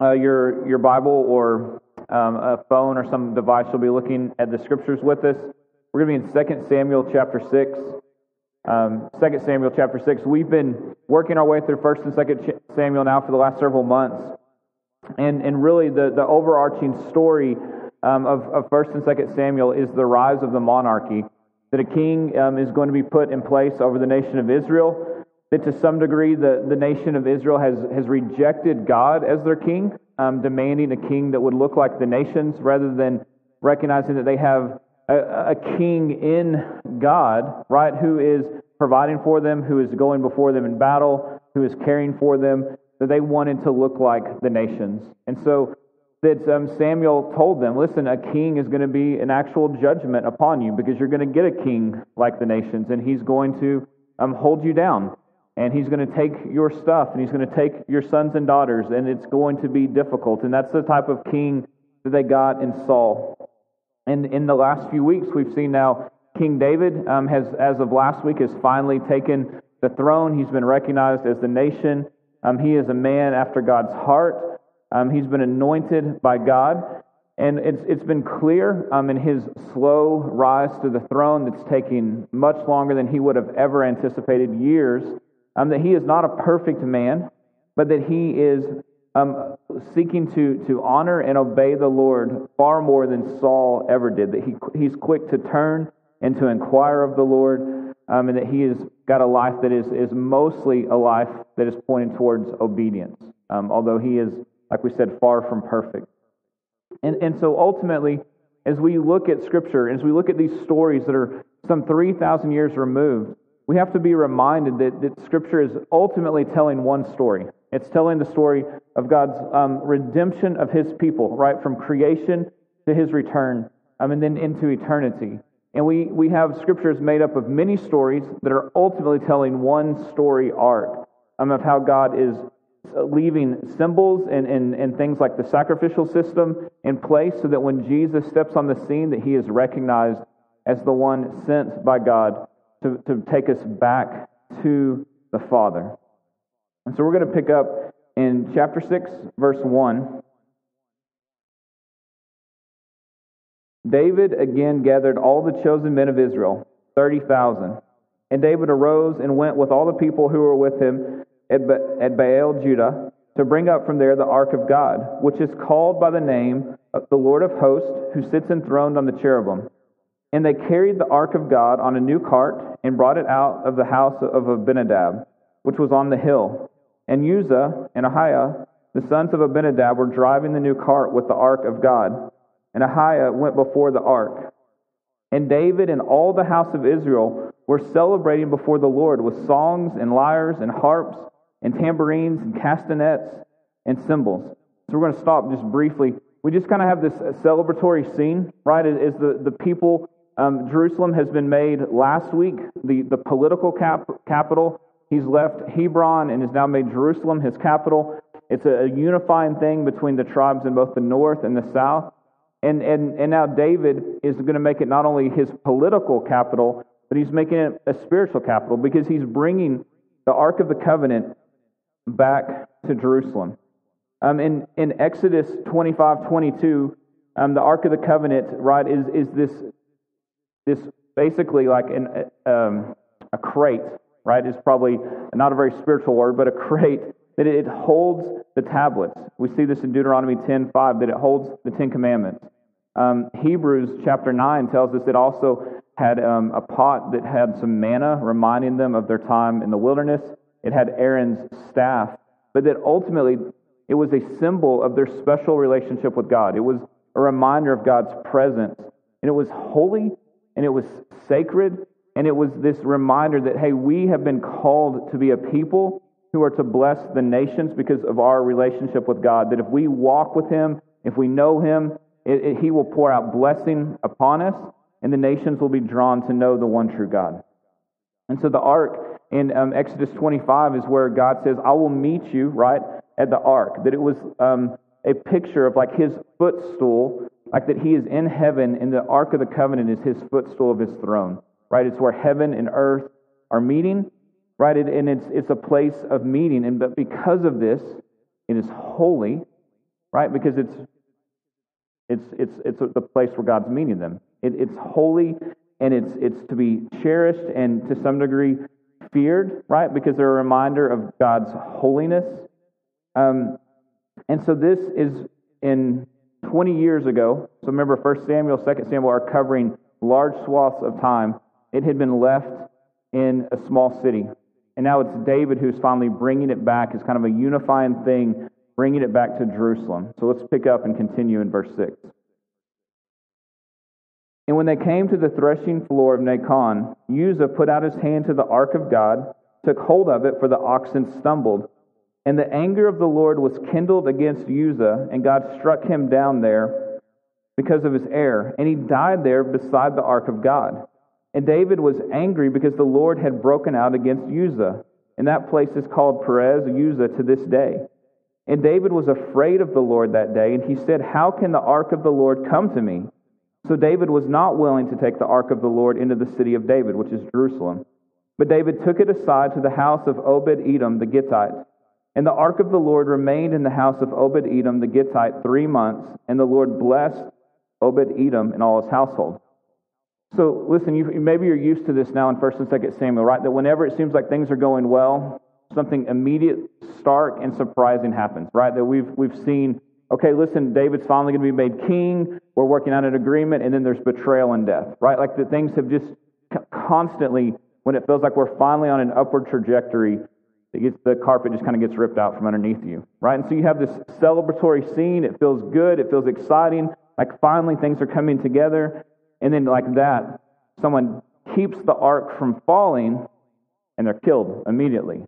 uh, your, your Bible or um, a phone or some device, you'll be looking at the scriptures with us. We're going to be in 2 Samuel chapter 6. Um, 2 Samuel chapter 6. We've been working our way through 1st and 2nd Samuel now for the last several months. And, and really, the, the overarching story um, of, of 1st and 2nd Samuel is the rise of the monarchy. That a king um, is going to be put in place over the nation of Israel. That to some degree, the, the nation of Israel has, has rejected God as their king, um, demanding a king that would look like the nations rather than recognizing that they have a, a king in God, right, who is providing for them, who is going before them in battle, who is caring for them, that they wanted to look like the nations. And so that um, Samuel told them, listen, a king is going to be an actual judgment upon you because you're going to get a king like the nations, and he's going to um, hold you down. And he's going to take your stuff, and he's going to take your sons and daughters, and it's going to be difficult. And that's the type of king that they got in Saul. And in the last few weeks, we've seen now King David um, has, as of last week, has finally taken the throne. He's been recognized as the nation. Um, he is a man after God's heart. Um, he's been anointed by God. And it's, it's been clear um, in his slow rise to the throne that's taking much longer than he would have ever anticipated years, um, that he is not a perfect man, but that he is um, seeking to, to honor and obey the Lord far more than Saul ever did, that he, he's quick to turn and to inquire of the Lord, um, and that he has got a life that is, is mostly a life that is pointing towards obedience, um, although he is like we said, far from perfect. And, and so ultimately, as we look at Scripture, as we look at these stories that are some 3,000 years removed, we have to be reminded that, that Scripture is ultimately telling one story. It's telling the story of God's um, redemption of His people, right, from creation to His return, um, and then into eternity. And we, we have scriptures made up of many stories that are ultimately telling one story arc um, of how God is leaving symbols and, and, and things like the sacrificial system in place so that when Jesus steps on the scene that he is recognized as the one sent by God to, to take us back to the Father. And so we're going to pick up in chapter 6, verse 1. David again gathered all the chosen men of Israel, 30,000. And David arose and went with all the people who were with him at, ba- at Baal, Judah, to bring up from there the ark of God, which is called by the name of the Lord of hosts, who sits enthroned on the cherubim. And they carried the ark of God on a new cart and brought it out of the house of Abinadab, which was on the hill. And Uzzah and Ahio, the sons of Abinadab, were driving the new cart with the ark of God. And Ahio went before the ark. And David and all the house of Israel were celebrating before the Lord with songs and lyres and harps and tambourines and castanets and cymbals. So we're going to stop just briefly. We just kind of have this celebratory scene, right? As the, the people, um, Jerusalem has been made last week the, the political cap, capital. He's left Hebron and has now made Jerusalem his capital. It's a, a unifying thing between the tribes in both the north and the south. And, and, and now David is going to make it not only his political capital, but he's making it a spiritual capital because he's bringing the Ark of the Covenant back to Jerusalem. Um, in, in Exodus 25 22, um, the Ark of the Covenant, right, is, is this, this basically like an, um, a crate, right? Is probably not a very spiritual word, but a crate that it holds the tablets. We see this in Deuteronomy 10 5, that it holds the Ten Commandments. Um, Hebrews chapter 9 tells us it also had um, a pot that had some manna, reminding them of their time in the wilderness. It had Aaron's staff, but that ultimately it was a symbol of their special relationship with God. It was a reminder of God's presence. And it was holy and it was sacred. And it was this reminder that, hey, we have been called to be a people who are to bless the nations because of our relationship with God. That if we walk with Him, if we know Him, it, it, He will pour out blessing upon us, and the nations will be drawn to know the one true God. And so the ark in um, Exodus 25 is where God says, I will meet you, right, at the ark. That it was um, a picture of like his footstool, like that he is in heaven, and the ark of the covenant is his footstool of his throne, right? It's where heaven and earth are meeting, right? And it's, it's a place of meeting. And but because of this, it is holy, right? Because it's it's it's it's the place where God's meeting them. It, it's holy and it's it's to be cherished and to some degree feared, right? Because they're a reminder of God's holiness. Um, and so this is in 20 years ago. So remember, First Samuel, Second Samuel are covering large swaths of time. It had been left in a small city. And now it's David who's finally bringing it back as kind of a unifying thing, bringing it back to Jerusalem. So let's pick up and continue in verse 6. And when they came to the threshing floor of Nacon, Uzzah put out his hand to the ark of God, took hold of it, for the oxen stumbled. And the anger of the Lord was kindled against Uzzah, and God struck him down there because of his error. And he died there beside the ark of God. And David was angry because the Lord had broken out against Uzzah. And that place is called Perez Uzzah to this day. And David was afraid of the Lord that day, and he said, How can the ark of the Lord come to me? So David was not willing to take the ark of the Lord into the city of David, which is Jerusalem. But David took it aside to the house of Obed Edom the Gittite. And the ark of the Lord remained in the house of Obed Edom the Gittite three months, and the Lord blessed Obed Edom and all his household. So listen, you, maybe you're used to this now in 1st and 2nd Samuel, right? That whenever it seems like things are going well, something immediate, stark, and surprising happens, right? That we've, we've seen okay, listen, David's finally going to be made king. We're working on an agreement, and then there's betrayal and death, right? Like the things have just constantly, when it feels like we're finally on an upward trajectory, gets, the carpet just kind of gets ripped out from underneath you, right? And so you have this celebratory scene. It feels good. It feels exciting. Like finally things are coming together. And then, like that, someone keeps the ark from falling, and they're killed immediately.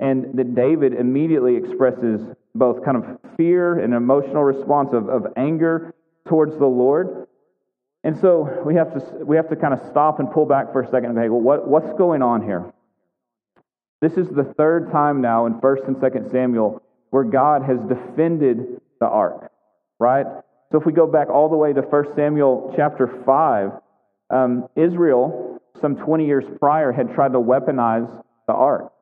And that David immediately expresses both kind of fear and emotional response of, of anger towards the Lord. And so we have to we have to kind of stop and pull back for a second and say, well, what, what's going on here? This is the third time now in First and Second Samuel where God has defended the ark, right? So if we go back all the way to First Samuel chapter five, um, Israel some 20 years prior had tried to weaponize the ark.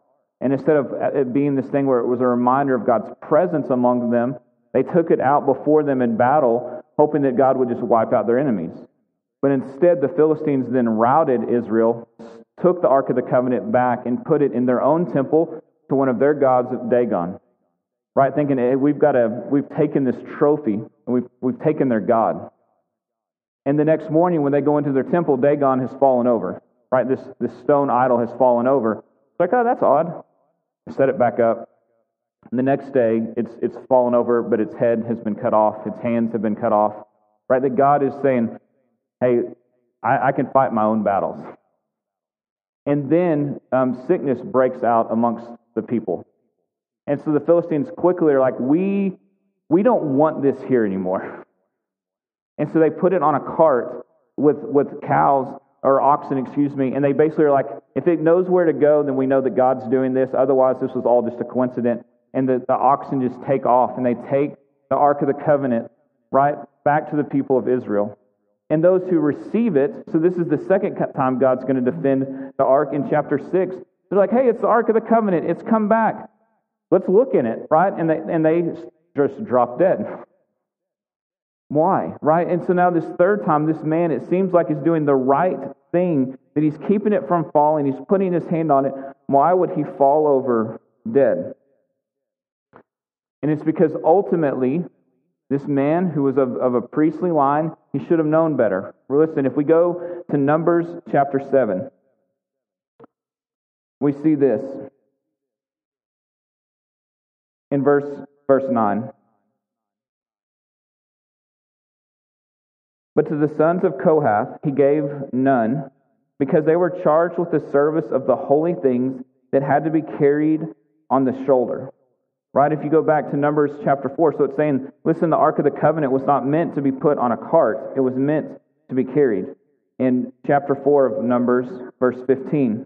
And instead of it being this thing where it was a reminder of God's presence among them, they took it out before them in battle, hoping that God would just wipe out their enemies. But instead, the Philistines then routed Israel, took the Ark of the Covenant back, and put it in their own temple to one of their gods, Dagon. Right? Thinking, hey, we've got a, we've taken this trophy and we've, we've taken their God. And the next morning, when they go into their temple, Dagon has fallen over. Right? This, this stone idol has fallen over. It's like, oh, that's odd set it back up. And the next day, it's, it's fallen over, but its head has been cut off, its hands have been cut off. Right? That God is saying, hey, I, I can fight my own battles. And then um, sickness breaks out amongst the people. And so the Philistines quickly are like, we, we don't want this here anymore. And so they put it on a cart with, with cows or oxen, excuse me, and they basically are like, if it knows where to go, then we know that God's doing this. Otherwise, this was all just a coincidence. And the, the oxen just take off and they take the Ark of the Covenant right back to the people of Israel. And those who receive it, so this is the second time God's going to defend the Ark in chapter 6. They're like, hey, it's the Ark of the Covenant. It's come back. Let's look in it, right? And they, and they just drop dead. Why? Right? And so now, this third time, this man, it seems like he's doing the right thing, that he's keeping it from falling, he's putting his hand on it. Why would he fall over dead? And it's because ultimately, this man who was of, of a priestly line, he should have known better. Listen, if we go to Numbers chapter 7, we see this in verse, verse 9. But to the sons of Kohath he gave none, because they were charged with the service of the holy things that had to be carried on the shoulder. Right? If you go back to Numbers chapter 4, so it's saying, listen, the Ark of the Covenant was not meant to be put on a cart, it was meant to be carried. In chapter 4 of Numbers, verse 15.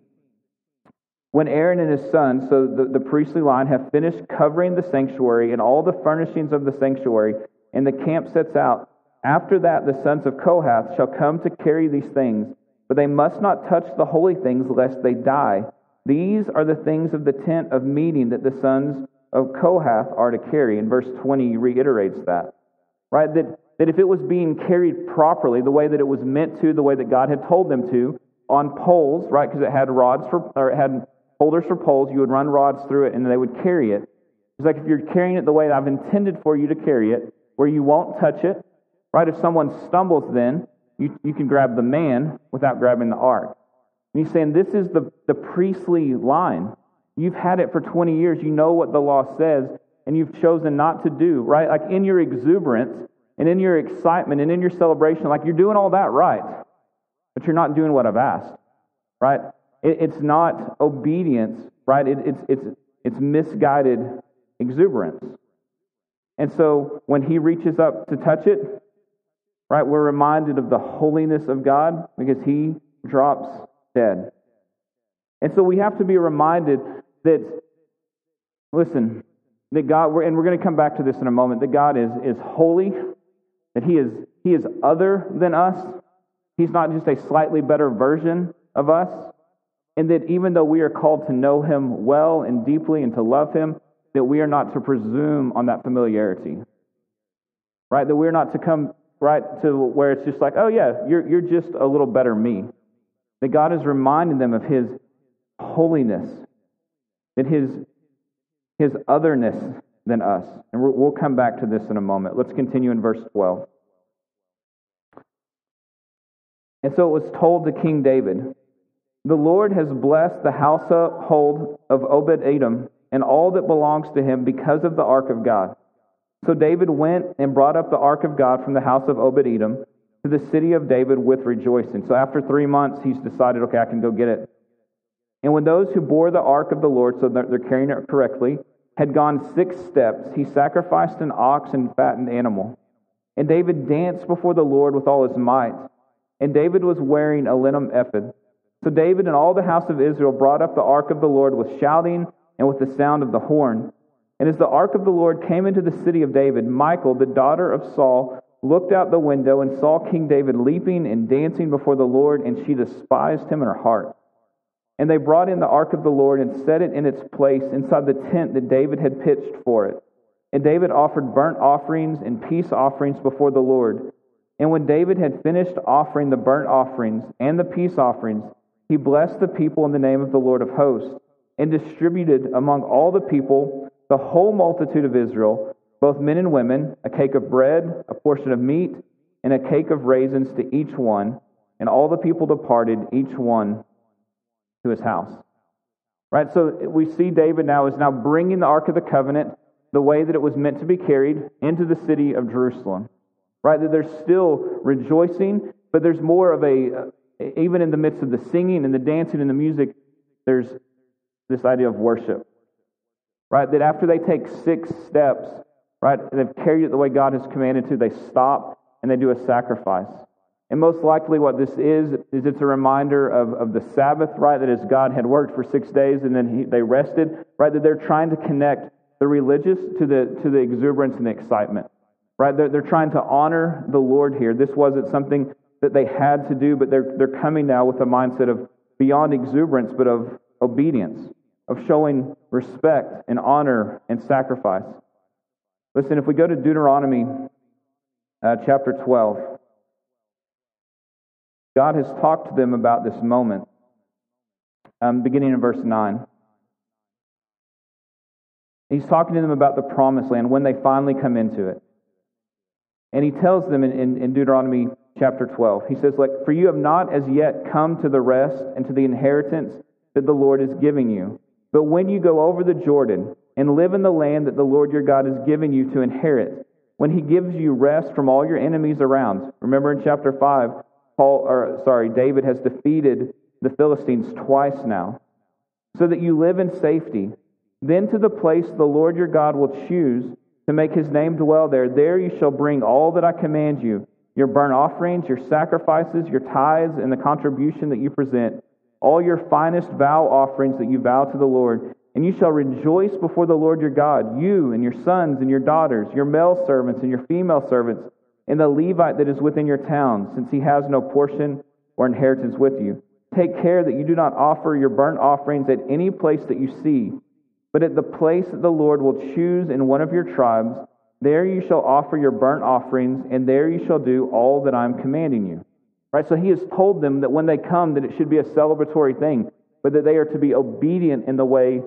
When Aaron and his sons, so the, the priestly line, have finished covering the sanctuary and all the furnishings of the sanctuary, and the camp sets out, after that, the sons of Kohath shall come to carry these things, but they must not touch the holy things lest they die. These are the things of the tent of meeting that the sons of Kohath are to carry. And verse 20 reiterates that, right? That, that if it was being carried properly, the way that it was meant to, the way that God had told them to, on poles, right? Because it had rods for, or it had holders for poles, you would run rods through it and they would carry it. It's like if you're carrying it the way I've intended for you to carry it, where you won't touch it, right? If someone stumbles, then you, you can grab the man without grabbing the ark. And he's saying this is the, the priestly line. You've had it for 20 years. You know what the law says, and you've chosen not to do, right? Like in your exuberance and in your excitement and in your celebration, like you're doing all that right, but you're not doing what I've asked, right? It, it's not obedience, right? It, it's, it's, it's misguided exuberance. And so when he reaches up to touch it, right, we're reminded of the holiness of God because he drops dead. And so we have to be reminded that, listen, that God, and we're going to come back to this in a moment, that God is, is holy, that he is, he is other than us. He's not just a slightly better version of us. And that even though we are called to know him well and deeply and to love him, that we are not to presume on that familiarity. Right? That we're not to come right to where it's just like, oh yeah, you're, you're just a little better me. That God is reminding them of his holiness, that his, his otherness than us. And we'll come back to this in a moment. Let's continue in verse 12. And so it was told to King David The Lord has blessed the household of Obed Edom and all that belongs to him because of the ark of God. So David went and brought up the ark of God from the house of Obed Edom to the city of David with rejoicing. So after three months, he's decided, okay, I can go get it. And when those who bore the ark of the Lord, so they're carrying it correctly, had gone six steps, he sacrificed an ox and fattened animal. And David danced before the Lord with all his might. And David was wearing a linen ephod. So David and all the house of Israel brought up the ark of the Lord with shouting and with the sound of the horn. And as the ark of the Lord came into the city of David, Michal, the daughter of Saul, looked out the window and saw King David leaping and dancing before the Lord, and she despised him in her heart. And they brought in the ark of the Lord and set it in its place inside the tent that David had pitched for it. And David offered burnt offerings and peace offerings before the Lord. And when David had finished offering the burnt offerings and the peace offerings, he blessed the people in the name of the Lord of hosts, and distributed among all the people, the whole multitude of Israel, both men and women, a cake of bread, a portion of meat, and a cake of raisins to each one. And all the people departed, each one to his house. Right? So we see David now is now bringing the Ark of the Covenant the way that it was meant to be carried into the city of Jerusalem. Right? That there's still rejoicing, but there's more of a, uh, even in the midst of the singing and the dancing and the music, there's this idea of worship. Right? That after they take six steps right? They've carried it the way God has commanded to. They stop and they do a sacrifice. And most likely, what this is, is it's a reminder of, of the Sabbath, right? That as God had worked for six days and then he, they rested, right? That they're trying to connect the religious to the, to the exuberance and the excitement, right? They're, they're trying to honor the Lord here. This wasn't something that they had to do, but they're, they're coming now with a mindset of beyond exuberance, but of obedience, of showing respect and honor and sacrifice. Listen, if we go to Deuteronomy uh, chapter 12, God has talked to them about this moment, um, beginning in verse 9. He's talking to them about the promised land when they finally come into it. And he tells them in, in, in Deuteronomy chapter 12, he says, like, For you have not as yet come to the rest and to the inheritance that the Lord is giving you. But when you go over the Jordan, and live in the land that the Lord your God has given you to inherit. When he gives you rest from all your enemies around. Remember in chapter 5, Paul or sorry, David has defeated the Philistines twice now. So that you live in safety. Then to the place the Lord your God will choose to make his name dwell there, there you shall bring all that I command you your burnt offerings, your sacrifices, your tithes, and the contribution that you present, all your finest vow offerings that you vow to the Lord and you shall rejoice before the Lord your God, you and your sons and your daughters, your male servants and your female servants, and the Levite that is within your town, since he has no portion or inheritance with you. Take care that you do not offer your burnt offerings at any place that you see, But at the place that the Lord will choose in one of your tribes, there you shall offer your burnt offerings, and there you shall do all that I'm commanding you. Right? So he has told them that when they come, that it should be a celebratory thing, but that they are to be obedient in the way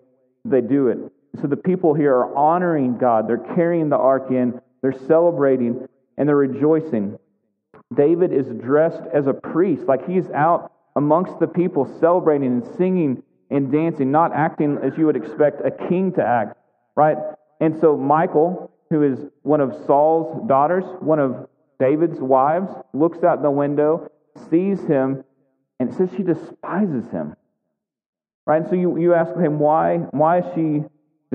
they do it. So the people here are honoring God. They're carrying the ark in, they're celebrating, and they're rejoicing. David is dressed as a priest, like he's out amongst the people celebrating and singing and dancing, not acting as you would expect a king to act, right? And so Michal, who is one of Saul's daughters, one of David's wives, looks out the window, sees him, and says she despises him. Right? And so you, you ask him, why, why is she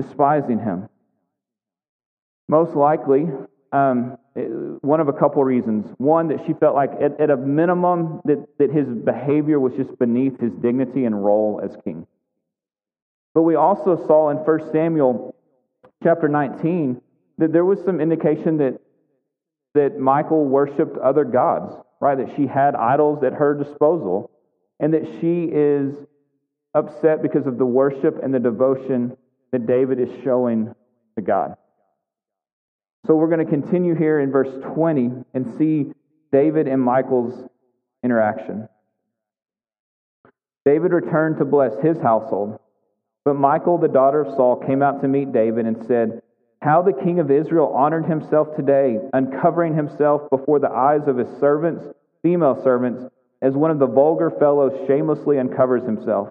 despising him? Most likely, um, Uh, one of a couple reasons. One, that she felt like at, at a minimum that, that his behavior was just beneath his dignity and role as king. But we also saw in 1 Samuel chapter 19 that there was some indication that, that Michal worshiped other gods, right? That she had idols at her disposal, and that she is upset because of the worship and the devotion that David is showing to God. So we're going to continue here in verse 20 and see David and Michal's interaction. David returned to bless his household, but Michal, the daughter of Saul, came out to meet David and said, How the king of Israel honored himself today, uncovering himself before the eyes of his servants, female servants, as one of the vulgar fellows shamelessly uncovers himself.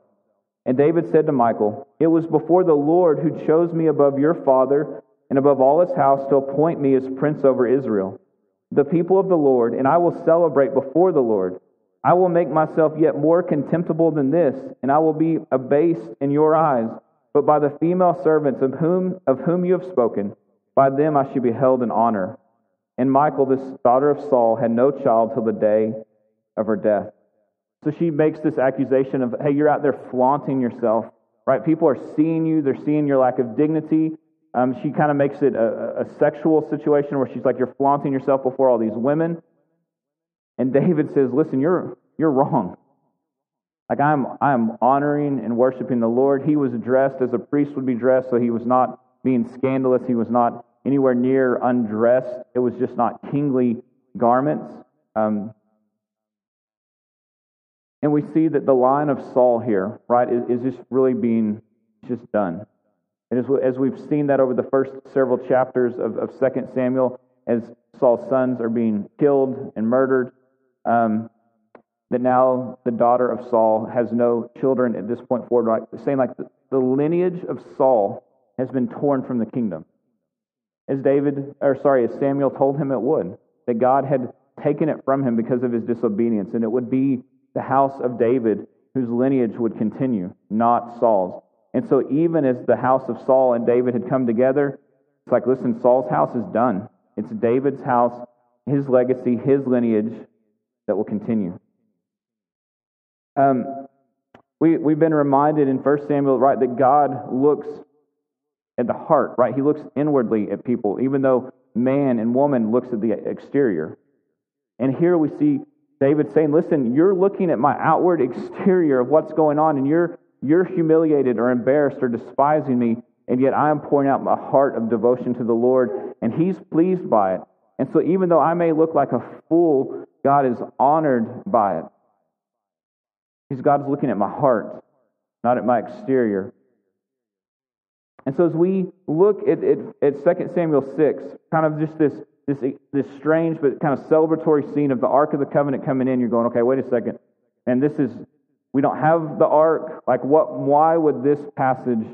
And David said to Michal, It was before the Lord who chose me above your father and above all his house to appoint me as prince over Israel, the people of the Lord, and I will celebrate before the Lord. I will make myself yet more contemptible than this, and I will be abased in your eyes. But by the female servants of whom, of whom you have spoken, by them I shall be held in honor. And Michal, this daughter of Saul, had no child till the day of her death. So she makes this accusation of, hey, you're out there flaunting yourself, right? People are seeing you, they're seeing your lack of dignity, um, she kind of makes it a, a sexual situation where she's like, You're flaunting yourself before all these women. And David says, Listen, you're, you're wrong. Like I'm, I'm honoring and worshiping the Lord. He was dressed as a priest would be dressed, so he was not being scandalous. He was not anywhere near undressed. It was just not kingly garments. Um, and we see that the line of Saul here, right, is, is just really being just done. And as, we've seen that over the first several chapters of, of 2 Samuel, as Saul's sons are being killed and murdered, um, that now the daughter of Saul has no children at this point forward, right? saying like the, the lineage of Saul has been torn from the kingdom. As David, or sorry, as Samuel told him it would, that God had taken it from him because of his disobedience, and it would be the house of David whose lineage would continue, not Saul's. And so, even as the house of Saul and David had come together, it's like, listen, Saul's house is done. It's David's house, his legacy, his lineage that will continue. Um, we, we've been reminded in 1 Samuel, right, that God looks at the heart, right? He looks inwardly at people, even though man and woman looks at the exterior. And here we see David saying, listen, you're looking at my outward exterior of what's going on, and you're you're humiliated or embarrassed or despising me, and yet I am pouring out my heart of devotion to the Lord, and He's pleased by it. And so, even though I may look like a fool, God is honored by it. Because God's looking at my heart, not at my exterior. And so, as we look at, at, at 2 Samuel 6, kind of just this, this, this strange but kind of celebratory scene of the Ark of the Covenant coming in, you're going, okay, wait a second. And this is we don't have the ark. Like, what? Why would this passage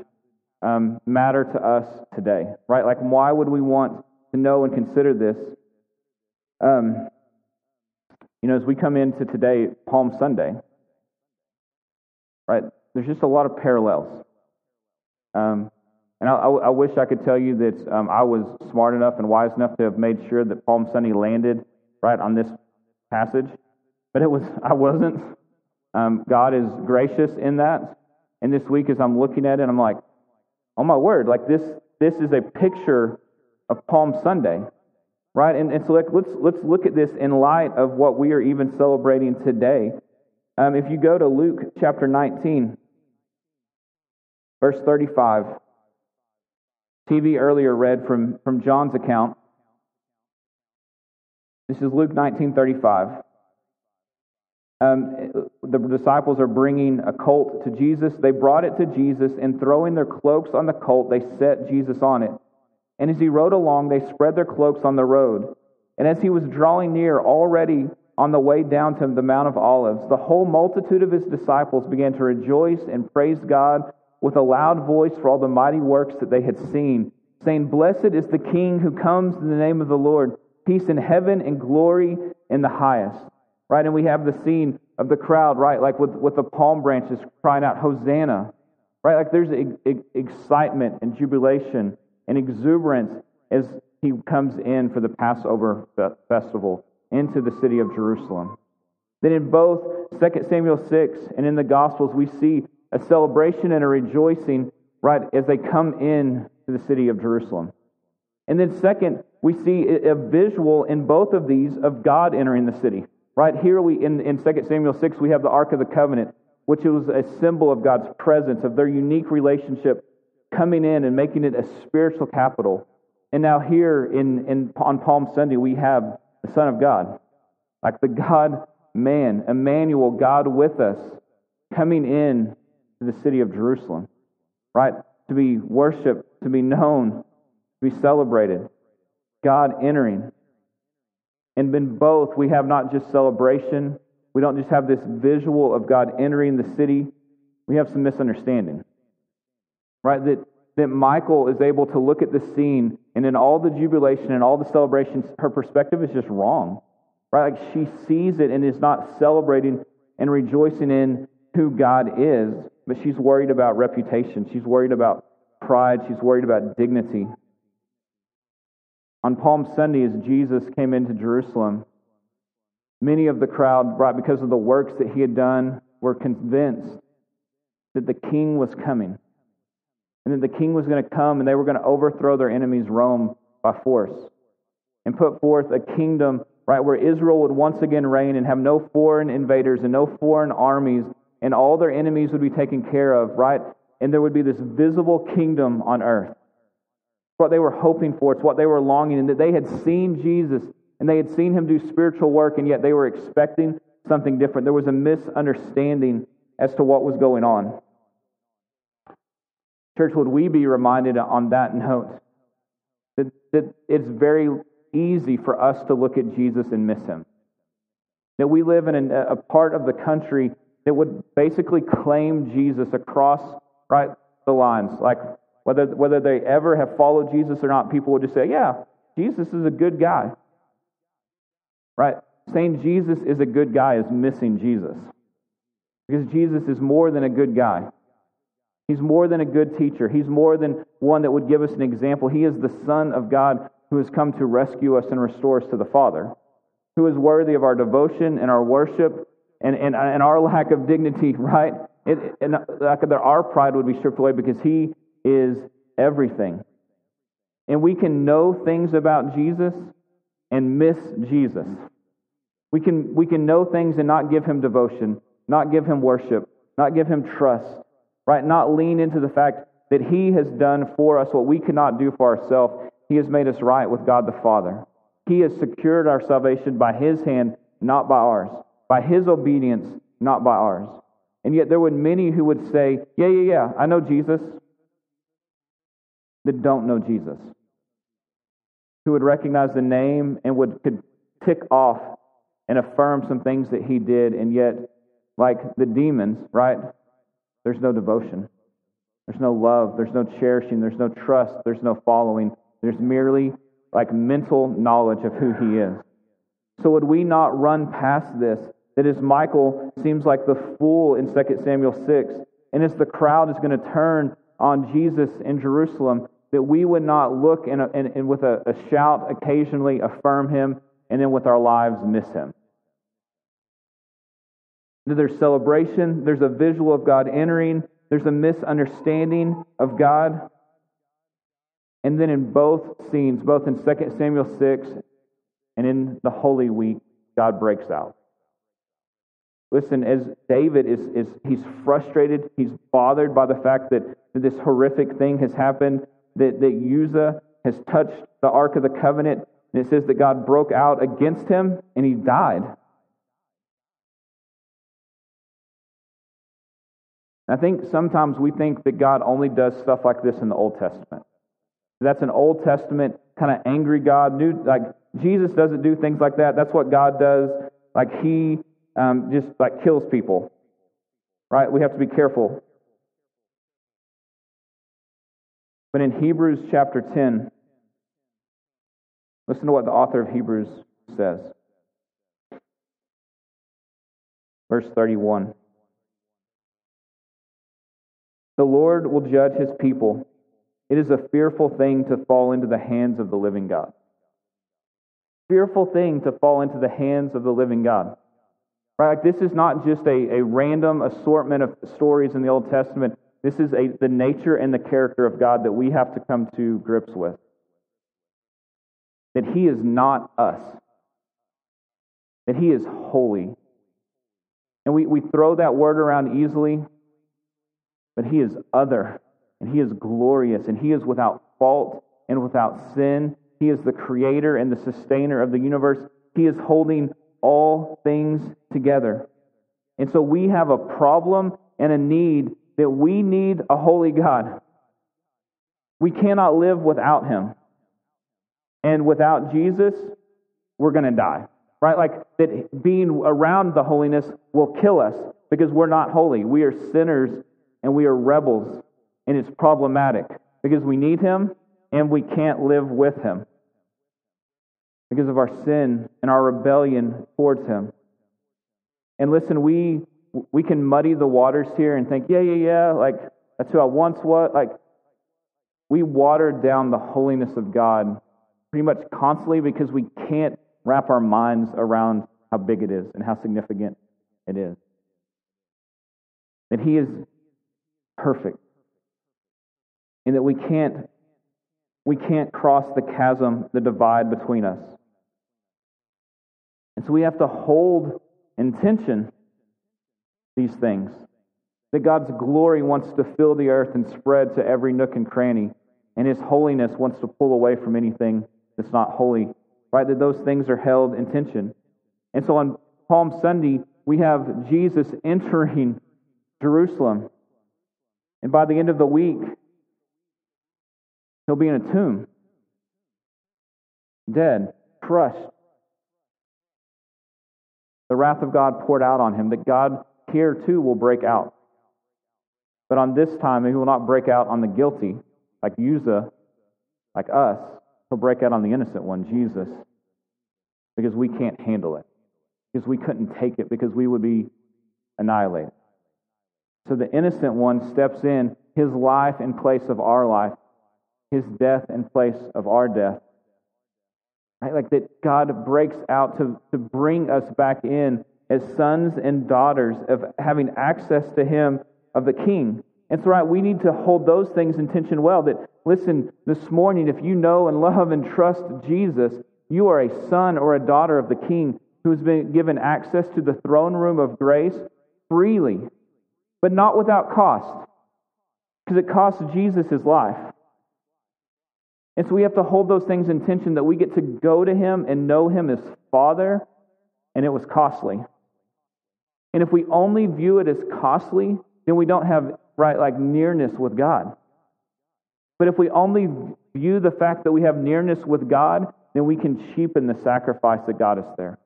um, matter to us today? Right? Like, why would we want to know and consider this? Um, you know, as we come into today, Palm Sunday, right? There's just a lot of parallels. Um, and I, I, wish I could tell you that um, I was smart enough and wise enough to have made sure that Palm Sunday landed right on this passage, but it was I wasn't. Um, God is gracious in that. And this week, as I'm looking at it, I'm like, oh my word, like this, this is a picture of Palm Sunday, right? And, and so like, let's, let's look at this in light of what we are even celebrating today. Um, if you go to Luke chapter 19, verse 35, TV earlier read from, from John's account. This is Luke 19:35. Um, the disciples are bringing a colt to Jesus. They brought it to Jesus, and throwing their cloaks on the colt, they set Jesus on it. And as he rode along, they spread their cloaks on the road. And as he was drawing near, already on the way down to the Mount of Olives, the whole multitude of his disciples began to rejoice and praise God with a loud voice for all the mighty works that they had seen, saying, Blessed is the King who comes in the name of the Lord, peace in heaven and glory in the highest. Right? And we have the scene of the crowd, right? Like with, with the palm branches crying out, Hosanna. Right? Like there's excitement and jubilation and exuberance as he comes in for the Passover festival into the city of Jerusalem. Then in both 2 Samuel 6 and in the Gospels, we see a celebration and a rejoicing, right, as they come in to the city of Jerusalem. And then, second, we see a visual in both of these of God entering the city. Right here, we in, in 2 Samuel 6, we have the Ark of the Covenant, which was a symbol of God's presence, of their unique relationship coming in and making it a spiritual capital. And now, here in, in, on Palm Sunday, we have the Son of God, like the God man, Emmanuel, God with us, coming in to the city of Jerusalem, right? To be worshiped, to be known, to be celebrated. God entering. And in both, we have not just celebration, we don't just have this visual of God entering the city, we have some misunderstanding. Right? That, that Michal is able to look at the scene, and in all the jubilation and all the celebrations, her perspective is just wrong. Right? Like she sees it and is not celebrating and rejoicing in who God is, but she's worried about reputation. She's worried about pride. She's worried about dignity. On Palm Sunday, as Jesus came into Jerusalem, many of the crowd, brought because of the works that he had done, were convinced that the king was coming and that the king was going to come and they were going to overthrow their enemies, Rome, by force and put forth a kingdom, right, where Israel would once again reign and have no foreign invaders and no foreign armies and all their enemies would be taken care of, right? And there would be this visible kingdom on earth. What they were hoping for, it's what they were longing, and that they had seen Jesus and they had seen him do spiritual work, and yet they were expecting something different. There was a misunderstanding as to what was going on. Church, would we be reminded on that note that, that it's very easy for us to look at Jesus and miss him? That we live in a, a part of the country that would basically claim Jesus across right the lines. Like whether whether they ever have followed Jesus or not, people would just say, "Yeah, Jesus is a good guy." Right? Saying Jesus is a good guy is missing Jesus. Because Jesus is more than a good guy. He's more than a good teacher. He's more than one that would give us an example. He is the Son of God who has come to rescue us and restore us to the Father, who is worthy of our devotion and our worship and, and, and our lack of dignity, right? It, and uh, our pride would be stripped away because He is everything. And we can know things about Jesus and miss Jesus. We can, we can know things and not give Him devotion, not give Him worship, not give Him trust, right? Not lean into the fact that He has done for us what we cannot do for ourselves. He has made us right with God the Father. He has secured our salvation by His hand, not by ours by his obedience, not by ours. And yet there were many who would say, Yeah, yeah, yeah, I know Jesus, that don't know Jesus. Who would recognize the name and would could tick off and affirm some things that he did, and yet, like the demons, right? There's no devotion. There's no love. There's no cherishing. There's no trust. There's no following. There's merely like mental knowledge of who he is. So would we not run past this that as Michal seems like the fool in 2 Samuel 6, and as the crowd is going to turn on Jesus in Jerusalem, that we would not look and, and, and with a, a shout occasionally affirm him, and then with our lives miss him. There's celebration, there's a visual of God entering, there's a misunderstanding of God. And then in both scenes, both in 2 Samuel 6 and in the Holy Week, God breaks out. Listen, as David is, is he's frustrated, he's bothered by the fact that this horrific thing has happened, that, that Uzzah has touched the Ark of the Covenant, and it says that God broke out against him and he died. I think sometimes we think that God only does stuff like this in the Old Testament. That's an Old Testament kind of angry God. New, like Jesus doesn't do things like that. That's what God does. Like he um, just like kills people. Right? We have to be careful. But in Hebrews chapter 10, listen to what the author of Hebrews says. Verse 31. The Lord will judge his people. It is a fearful thing to fall into the hands of the living God. Fearful thing to fall into the hands of the living God. Right? Like this is not just a, a random assortment of stories in the Old Testament. This is a, the nature and the character of God that we have to come to grips with. That He is not us, that He is holy. And we, we throw that word around easily, but He is other, and He is glorious, and He is without fault and without sin. He is the creator and the sustainer of the universe. He is holding all things together. And so we have a problem and a need that we need a holy God. We cannot live without Him. And without Jesus, we're going to die. Right? Like that being around the holiness will kill us because we're not holy. We are sinners and we are rebels. And it's problematic because we need Him and we can't live with Him because of our sin and our rebellion towards Him. And listen, we we can muddy the waters here and think, yeah, yeah, yeah, like that's who I once was. Like we watered down the holiness of God pretty much constantly because we can't wrap our minds around how big it is and how significant it is. That He is perfect. And that we can't we can't cross the chasm, the divide between us. And so we have to hold in tension these things. That God's glory wants to fill the earth and spread to every nook and cranny, and His holiness wants to pull away from anything that's not holy. Right? That those things are held in tension. And so on Palm Sunday, we have Jesus entering Jerusalem. And by the end of the week, he'll be in a tomb, dead, crushed. The wrath of God poured out on him, that God here too will break out. But on this time, he will not break out on the guilty, like Uzzah, like us. He'll break out on the innocent one, Jesus, because we can't handle it, because we couldn't take it, because we would be annihilated. So the innocent one steps in, his life in place of our life, his death in place of our death. Right? Like that God breaks out to, to bring us back in as sons and daughters of having access to Him of the King. And so, right, we need to hold those things in tension well. That, listen, this morning, if you know and love and trust Jesus, you are a son or a daughter of the King who has been given access to the throne room of grace freely, but not without cost, because it costs Jesus his life. And so we have to hold those things in tension that we get to go to him and know him as Father, and it was costly. And if we only view it as costly, then we don't have right like nearness with God. But if we only view the fact that we have nearness with God, then we can cheapen the sacrifice that got us there.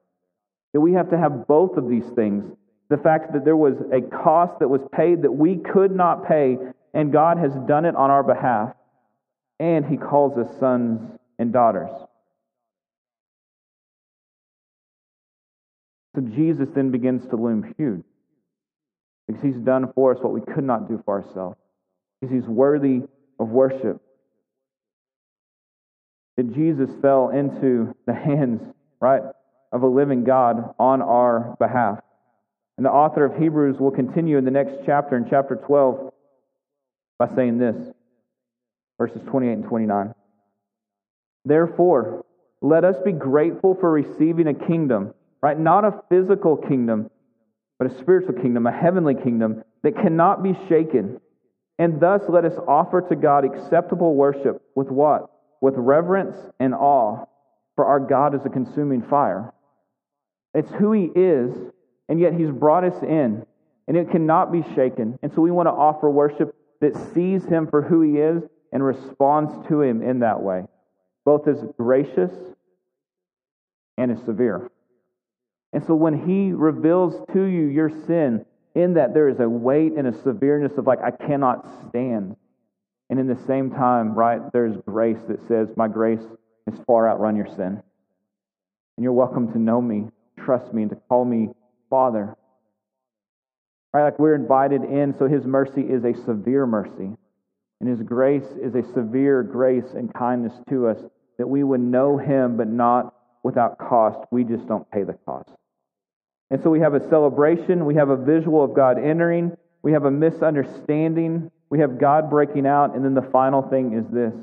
That we have to have both of these things. The fact that there was a cost that was paid that we could not pay, and God has done it on our behalf, and He calls us sons and daughters. So Jesus then begins to loom huge because he's done for us what we could not do for ourselves, because he's worthy of worship. That Jesus fell into the hands, right, of a living God on our behalf. And the author of Hebrews will continue in the next chapter, in chapter 12, by saying this verses 28 and 29. Therefore, let us be grateful for receiving a kingdom right? Not a physical kingdom, but a spiritual kingdom, a heavenly kingdom that cannot be shaken. And thus let us offer to God acceptable worship with what? With reverence and awe, for our God is a consuming fire. It's who He is, and yet He's brought us in, and it cannot be shaken. And so we want to offer worship that sees Him for who He is and responds to Him in that way, both as gracious and as severe. And so when He reveals to you your sin, in that there is a weight and a severeness of like, I cannot stand. And in the same time, right, there's grace that says, My grace has far outrun your sin. And you're welcome to know me, trust me, and to call me Father. Right, like we're invited in, so his mercy is a severe mercy. And his grace is a severe grace and kindness to us that we would know him, but not without cost. We just don't pay the cost. And so we have a celebration, we have a visual of God entering, we have a misunderstanding, we have God breaking out, and then the final thing is this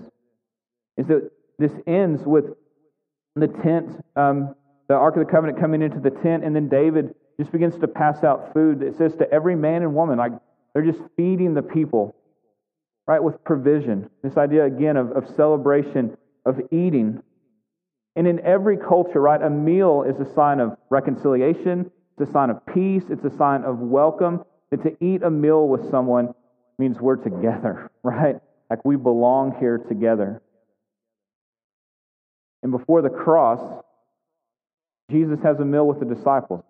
is that this ends with the tent, um, the Ark of the Covenant coming into the tent, and then David just begins to pass out food. It says to every man and woman, like they're just feeding the people, right, with provision. This idea again of, of celebration, of eating. And in every culture, right, a meal is a sign of reconciliation, it's a sign of peace. It's a sign of welcome. And to eat a meal with someone means we're together, right? Like we belong here together. And before the cross, Jesus has a meal with the disciples,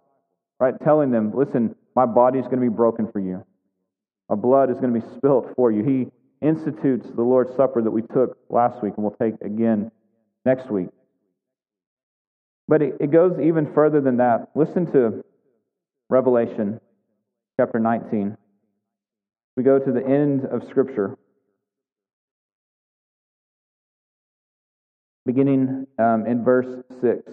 right? Telling them, listen, my body is going to be broken for you. My blood is going to be spilt for you. He institutes the Lord's Supper that we took last week and we'll take again next week. But it, it goes even further than that. Listen to Revelation chapter 19. We go to the end of Scripture, beginning um, in verse 6.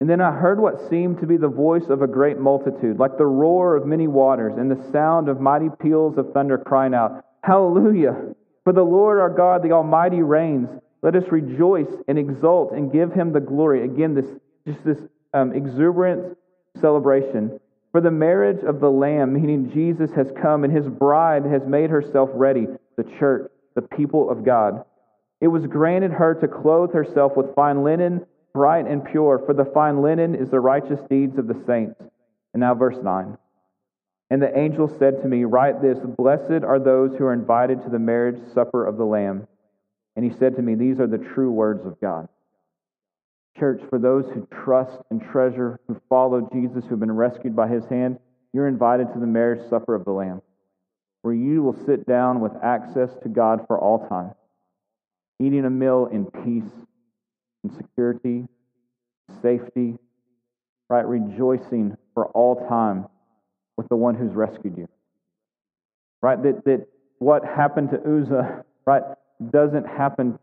And then I heard what seemed to be the voice of a great multitude, like the roar of many waters, and the sound of mighty peals of thunder crying out, Hallelujah! For the Lord our God, the Almighty, reigns. Let us rejoice and exult and give him the glory. Again, this just this um, exuberant celebration. For the marriage of the Lamb, meaning Jesus has come and his bride has made herself ready, the church, the people of God. It was granted her to clothe herself with fine linen, bright and pure, for the fine linen is the righteous deeds of the saints. And now, verse 9. And the angel said to me, Write this Blessed are those who are invited to the marriage supper of the Lamb. And he said to me, These are the true words of God. Church, for those who trust and treasure, who follow Jesus, who've been rescued by his hand, you're invited to the marriage supper of the Lamb, where you will sit down with access to God for all time, eating a meal in peace and security, safety, right? Rejoicing for all time with the one who's rescued you. Right? That, that what happened to Uzzah, right, doesn't happen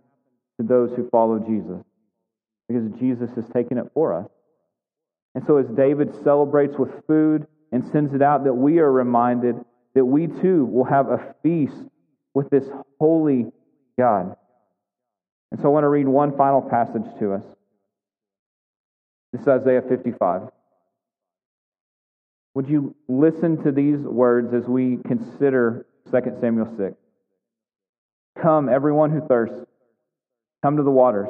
to those who follow Jesus because Jesus has taken it for us. And so, as David celebrates with food and sends it out, that we are reminded that we too will have a feast with this holy God. And so, I want to read one final passage to us. This is Isaiah 55. Would you listen to these words as we consider 2 Samuel 6? Come, everyone who thirsts, come to the waters.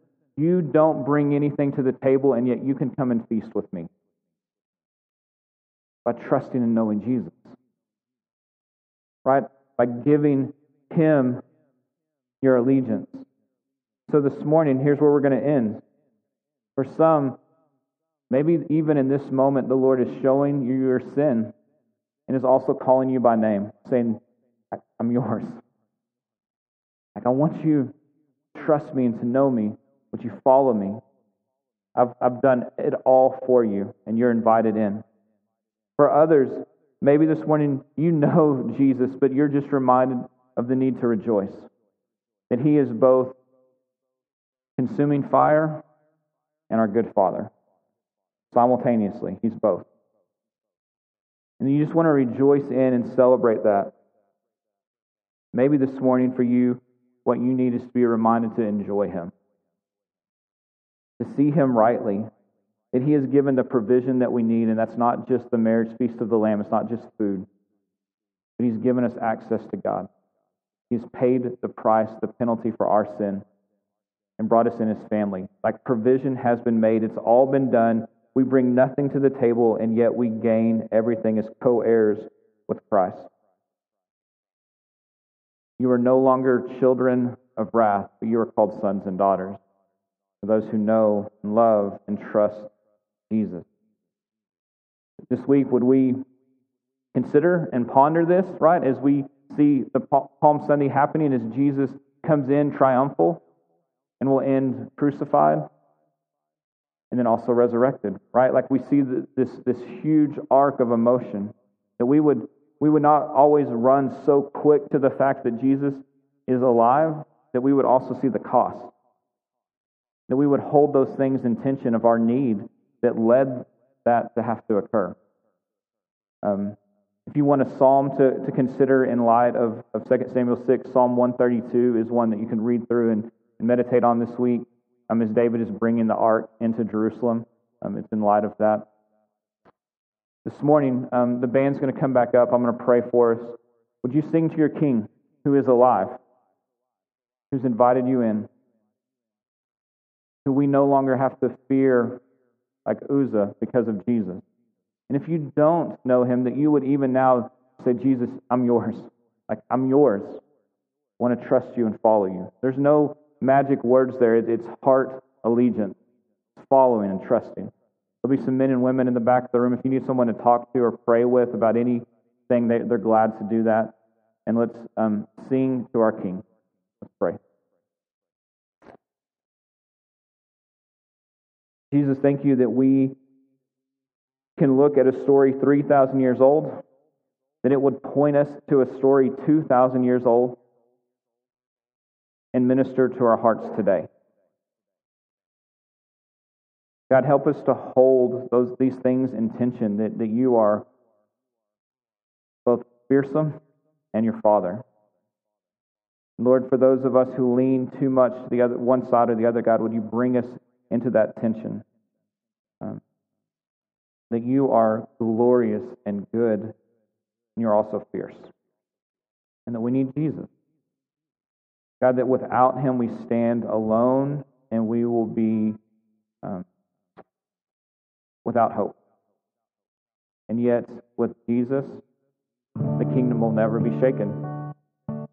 you don't bring anything to the table, and yet you can come and feast with me by trusting and knowing Jesus. Right? By giving Him your allegiance. So this morning, here's where we're going to end. For some, maybe even in this moment, the Lord is showing you your sin and is also calling you by name, saying, I'm yours. Like, I want you to trust me and to know me. Would you follow me? I've, I've done it all for you, and you're invited in. For others, maybe this morning you know Jesus, but you're just reminded of the need to rejoice. That He is both consuming fire and our good Father. Simultaneously, He's both. And you just want to rejoice in and celebrate that. Maybe this morning for you, what you need is to be reminded to enjoy Him, to see Him rightly, that He has given the provision that we need, and that's not just the marriage feast of the Lamb, it's not just food, but He's given us access to God. He's paid the price, the penalty for our sin, and brought us in His family. Like provision has been made, it's all been done. We bring nothing to the table, and yet we gain everything as co heirs with Christ. You are no longer children of wrath, but you are called sons and daughters. For those who know and love and trust Jesus. This week, would we consider and ponder this, right, as we see the Palm Sunday happening as Jesus comes in triumphal and will end crucified and then also resurrected, right? Like we see this, this huge arc of emotion that we would, we would not always run so quick to the fact that Jesus is alive that we would also see the cost. That we would hold those things in tension of our need that led that to have to occur. Um, if you want a psalm to, to consider in light of, of 2 Samuel 6, Psalm 132 is one that you can read through and, and meditate on this week um, as David is bringing the ark into Jerusalem. Um, it's in light of that. This morning, um, the band's going to come back up. I'm going to pray for us. Would you sing to your King who is alive, who's invited you in, who we no longer have to fear like Uzzah because of Jesus. And if you don't know him, that you would even now say, Jesus, I'm yours. Like, I'm yours. I want to trust you and follow you. There's no magic words there. It's heart allegiance, it's following and trusting. There'll be some men and women in the back of the room. If you need someone to talk to or pray with about anything, they, they're glad to do that. And let's um, sing to our King. Let's pray. Jesus, thank you that we can look at a story 3,000 years old, that it would point us to a story 2,000 years old and minister to our hearts today. God, help us to hold those, these things in tension, that, that you are both fearsome and your Father. Lord, for those of us who lean too much to the other one side or the other, God, would you bring us into that tension. Um, that you are glorious and good, and you're also fierce. And that we need Jesus. God, that without him we stand alone and we will be um, without hope. And yet, with Jesus, the kingdom will never be shaken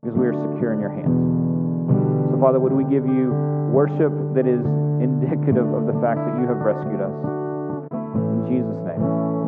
because we are secure in your hands. So, Father, would we give you worship that is indicative of the fact that you have rescued us. In Jesus' name.